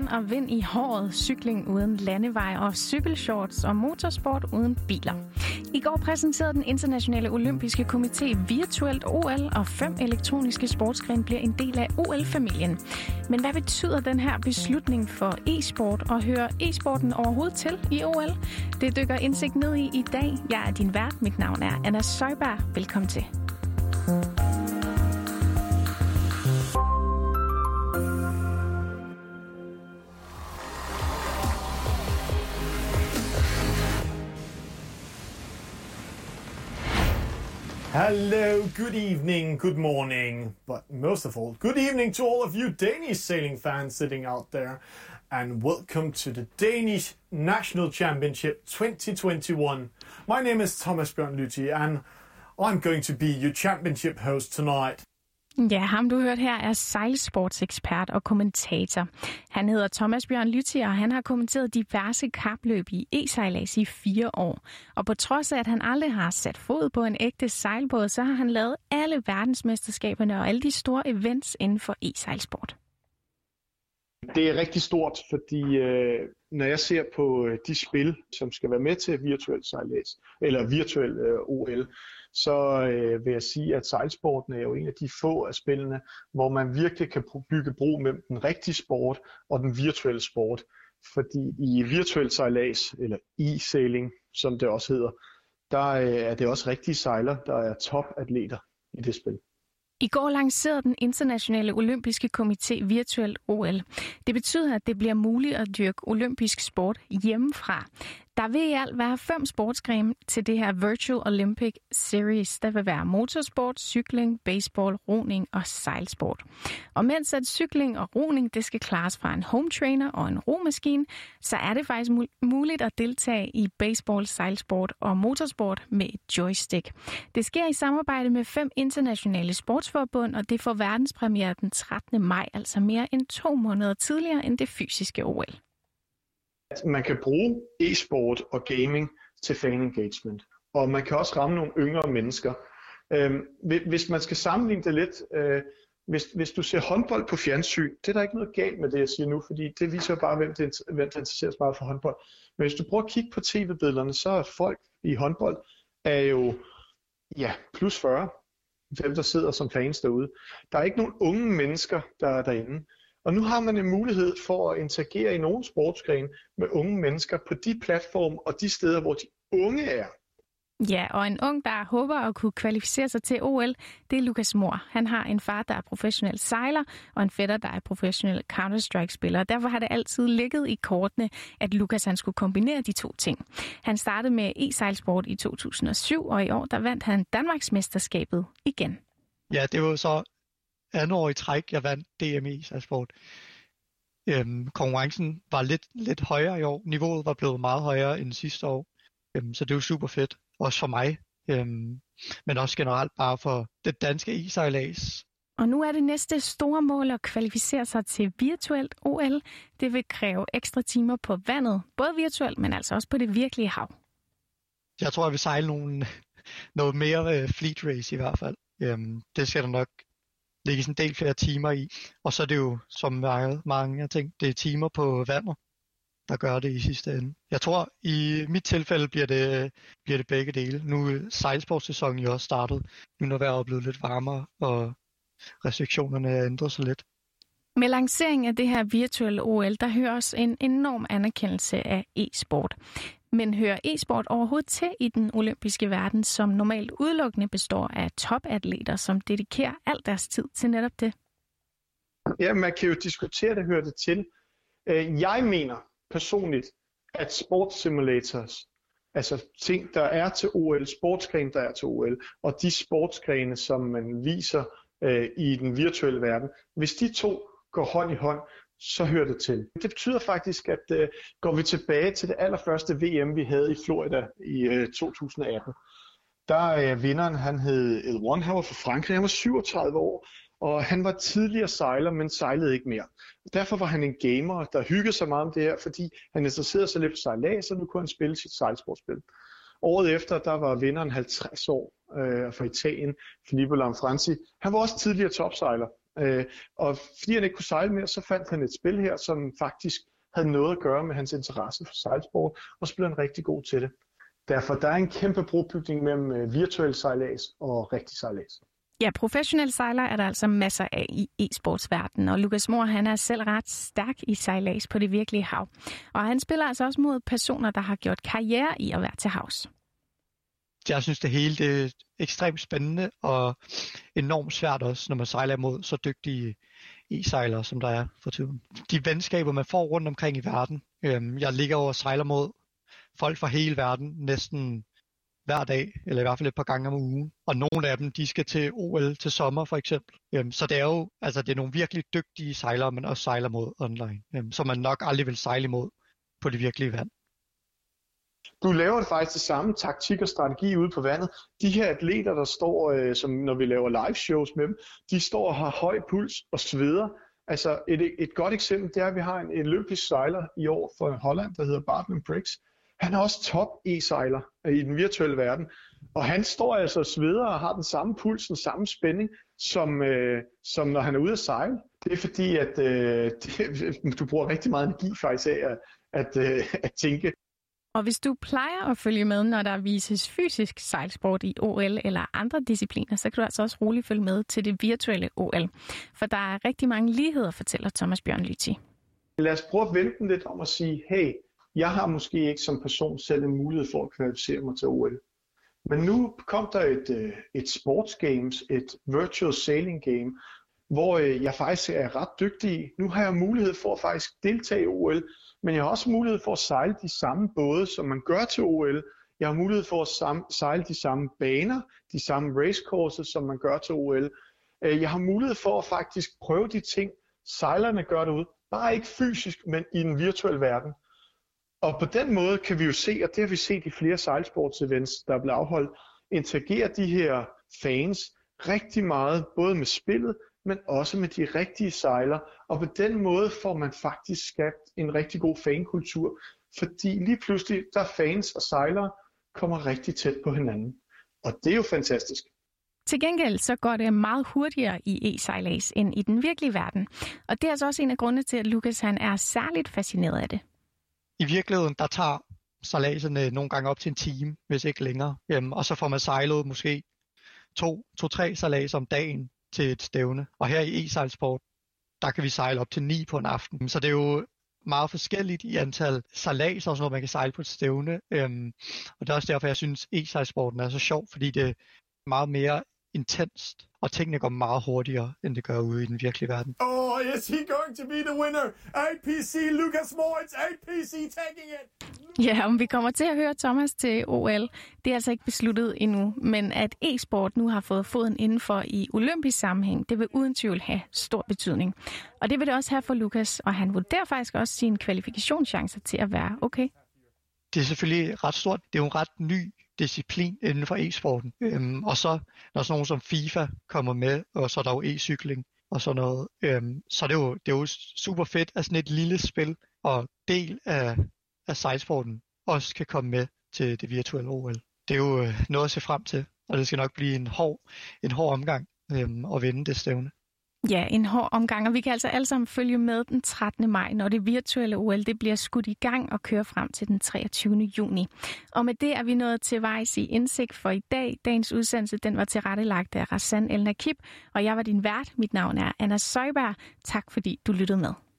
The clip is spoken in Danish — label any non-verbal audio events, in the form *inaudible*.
regn og vind i håret, cykling uden landevej og cykelshorts og motorsport uden biler. I går præsenterede den internationale olympiske komité virtuelt OL, og fem elektroniske sportsgrene bliver en del af OL-familien. Men hvad betyder den her beslutning for e-sport, og hører e-sporten overhovedet til i OL? Det dykker indsigt ned i i dag. Jeg er din vært. Mit navn er Anna Søjberg. Velkommen til. Hello, good evening, good morning, but most of all, good evening to all of you Danish sailing fans sitting out there, and welcome to the Danish National Championship 2021. My name is Thomas Bjørn Luthi, and I'm going to be your championship host tonight. Ja, ham du hørt her er sejlsportsekspert og kommentator. Han hedder Thomas Bjørn Lytti, og han har kommenteret diverse kapløb i e-sejlads i fire år. Og på trods af, at han aldrig har sat fod på en ægte sejlbåd, så har han lavet alle verdensmesterskaberne og alle de store events inden for e-sejlsport. Det er rigtig stort, fordi øh, når jeg ser på øh, de spil, som skal være med til virtuel sejlads, eller virtuel øh, OL, så øh, vil jeg sige, at sejlsporten er jo en af de få af spillene, hvor man virkelig kan bygge bro mellem den rigtige sport og den virtuelle sport. Fordi i virtuel sejlads, eller e-sailing, som det også hedder, der øh, er det også rigtige sejler, der er topatleter i det spil. I går lancerede den internationale olympiske komité virtuel OL. Det betyder, at det bliver muligt at dyrke olympisk sport hjemmefra. Der vil i alt være fem sportsgrene til det her Virtual Olympic Series. Der vil være motorsport, cykling, baseball, roning og sejlsport. Og mens at cykling og roning det skal klares fra en home trainer og en romaskine, så er det faktisk muligt at deltage i baseball, sejlsport og motorsport med et joystick. Det sker i samarbejde med fem internationale sportsforbund, og det får verdenspremiere den 13. maj, altså mere end to måneder tidligere end det fysiske OL at man kan bruge e-sport og gaming til fan engagement. Og man kan også ramme nogle yngre mennesker. Øhm, hvis man skal sammenligne det lidt, øh, hvis, hvis du ser håndbold på fjernsyn, det er der ikke noget galt med det, jeg siger nu, fordi det viser bare, hvem, det, hvem der interesserer sig meget for håndbold. Men hvis du prøver at kigge på tv-billederne, så er folk i håndbold er jo ja, plus 40, dem der sidder som fans derude. Der er ikke nogen unge mennesker, der er derinde. Og nu har man en mulighed for at interagere i nogle sportsgrene med unge mennesker på de platforme og de steder, hvor de unge er. Ja, og en ung, der håber at kunne kvalificere sig til OL, det er Lukas Mor. Han har en far, der er professionel sejler, og en fætter, der er professionel Counter-Strike-spiller. Derfor har det altid ligget i kortene, at Lukas han skulle kombinere de to ting. Han startede med e-sejlsport i 2007, og i år der vandt han Danmarksmesterskabet igen. Ja, det var så andet år i træk, jeg vandt DMI i sejlsport. Øhm, konkurrencen var lidt, lidt højere i år. Niveauet var blevet meget højere end sidste år. Øhm, så det var super fedt. Også for mig. Øhm, men også generelt bare for det danske isejlads. Og nu er det næste store mål at kvalificere sig til virtuelt OL. Det vil kræve ekstra timer på vandet, både virtuelt, men altså også på det virkelige hav. Jeg tror, jeg vil sejle nogle, *laughs* noget mere uh, fleet race i hvert fald. Øhm, det skal der nok lægges en del flere timer i. Og så er det jo, som mange, mange ting, det er timer på vandet, der gør det i sidste ende. Jeg tror, i mit tilfælde bliver det, bliver det begge dele. Nu er sejlsportssæsonen jo også startet, nu når vejret er blevet lidt varmere, og restriktionerne er ændret sig lidt. Med lanceringen af det her virtuelle OL, der hører en enorm anerkendelse af e-sport. Men hører e-sport overhovedet til i den olympiske verden, som normalt udelukkende består af topatleter, som dedikerer al deres tid til netop det? Ja, man kan jo diskutere, det hører det til. Øh, jeg mener personligt, at sportssimulators, altså ting, der er til OL, sportsgrene, der er til OL, og de sportsgrene, som man viser øh, i den virtuelle verden, hvis de to går hånd i hånd, så hører det til. Det betyder faktisk, at øh, går vi tilbage til det allerførste VM, vi havde i Florida i øh, 2018, der øh, vinderen, han hed El One, han var fra Frankrig, han var 37 år, og han var tidligere sejler, men sejlede ikke mere. Derfor var han en gamer, der hyggede sig meget om det her, fordi han interesserede sig lidt for sejlads, og nu kunne han spille sit sejlsportspil. Året efter, der var vinderen 50 år øh, fra Italien, Filippo Lanfranci. Han var også tidligere topsejler, Øh, og fordi han ikke kunne sejle mere, så fandt han et spil her, som faktisk havde noget at gøre med hans interesse for sejlsport, og så blev han rigtig god til det. Derfor der er en kæmpe brobygning mellem øh, virtuel sejlads og rigtig sejlads. Ja, professionelle sejlere er der altså masser af i e-sportsverdenen, og Lukas Mor han er selv ret stærk i sejlads på det virkelige hav. Og han spiller altså også mod personer, der har gjort karriere i at være til havs. Jeg synes, det hele det er ekstremt spændende og enormt svært også, når man sejler imod så dygtige e-sejlere, som der er for tiden. De venskaber, man får rundt omkring i verden. Øhm, jeg ligger over og sejler mod folk fra hele verden næsten hver dag, eller i hvert fald et par gange om ugen. Og nogle af dem, de skal til OL til sommer for eksempel. Øhm, så det er jo altså, det er nogle virkelig dygtige sejlere, man også sejler mod online, øhm, som man nok aldrig vil sejle imod på det virkelige vand. Du laver faktisk det samme taktik og strategi ude på vandet. De her atleter, der står, øh, som når vi laver live shows med dem, de står og har høj puls og sveder. Altså et, et godt eksempel, det er, at vi har en, en olympisk sejler i år fra Holland, der hedder Bartman Briggs. Han er også top e-sejler øh, i den virtuelle verden. Og han står altså og sveder og har den samme puls, den samme spænding, som, øh, som når han er ude at sejle. Det er fordi, at øh, *laughs* det, du bruger rigtig meget energi faktisk af at, at, øh, at tænke. Og hvis du plejer at følge med, når der vises fysisk sejlsport i OL eller andre discipliner, så kan du altså også roligt følge med til det virtuelle OL. For der er rigtig mange ligheder, fortæller Thomas Bjørn Lytti. Lad os prøve at vente den lidt om at sige, hey, jeg har måske ikke som person selv en mulighed for at kvalificere mig til OL. Men nu kom der et, øh, et sportsgames, et virtual sailing game, hvor øh, jeg faktisk er ret dygtig. Nu har jeg mulighed for at faktisk deltage i OL, men jeg har også mulighed for at sejle de samme både, som man gør til OL. Jeg har mulighed for at sejle de samme baner, de samme racecourses, som man gør til OL. Øh, jeg har mulighed for at faktisk prøve de ting, sejlerne gør derude. Bare ikke fysisk, men i den virtuelle verden. Og på den måde kan vi jo se, og det har vi set i flere sejlsportsevents, der er blevet afholdt, interagerer de her fans rigtig meget, både med spillet, men også med de rigtige sejler. Og på den måde får man faktisk skabt en rigtig god fankultur, fordi lige pludselig, der fans og sejlere kommer rigtig tæt på hinanden. Og det er jo fantastisk. Til gengæld så går det meget hurtigere i e-sejlads end i den virkelige verden. Og det er altså også en af grundene til, at Lukas han er særligt fascineret af det. I virkeligheden, der tager sejladserne nogle gange op til en time, hvis ikke længere. Jamen, og så får man sejlet måske to, to-tre sejlads om dagen til et stævne. Og her i e-sejlsport, der kan vi sejle op til 9 på en aften. Så det er jo meget forskelligt i antal sejlads, også når man kan sejle på et stævne. Øhm, og det er også derfor, jeg synes, e-sejlsporten er så sjov, fordi det er meget mere intenst, og tingene går meget hurtigere, end det gør ude i den virkelige verden. Oh, is he going to be the winner? APC Lucas Moore, it's APC taking it! Ja, om vi kommer til at høre Thomas til OL, det er altså ikke besluttet endnu, men at e-sport nu har fået foden indenfor i olympisk sammenhæng, det vil uden tvivl have stor betydning. Og det vil det også have for Lukas, og han vurderer faktisk også sine kvalifikationschancer til at være okay. Det er selvfølgelig ret stort. Det er jo en ret ny disciplin inden for e-sporten. Øhm, og så når sådan nogen som FIFA kommer med, og så er der jo e-cykling og sådan noget, øhm, så det er, jo, det er jo super fedt, at sådan et lille spil og del af, af sejlsporten også kan komme med til det virtuelle OL. Det er jo øh, noget at se frem til, og det skal nok blive en hård, en hård omgang øhm, at vinde det stævne. Ja, en hård omgang, og vi kan altså alle sammen følge med den 13. maj, når det virtuelle OL det bliver skudt i gang og kører frem til den 23. juni. Og med det er vi nået til vejs i indsigt for i dag. Dagens udsendelse den var tilrettelagt af Rassan El Nakib, og jeg var din vært. Mit navn er Anna Søjberg. Tak fordi du lyttede med.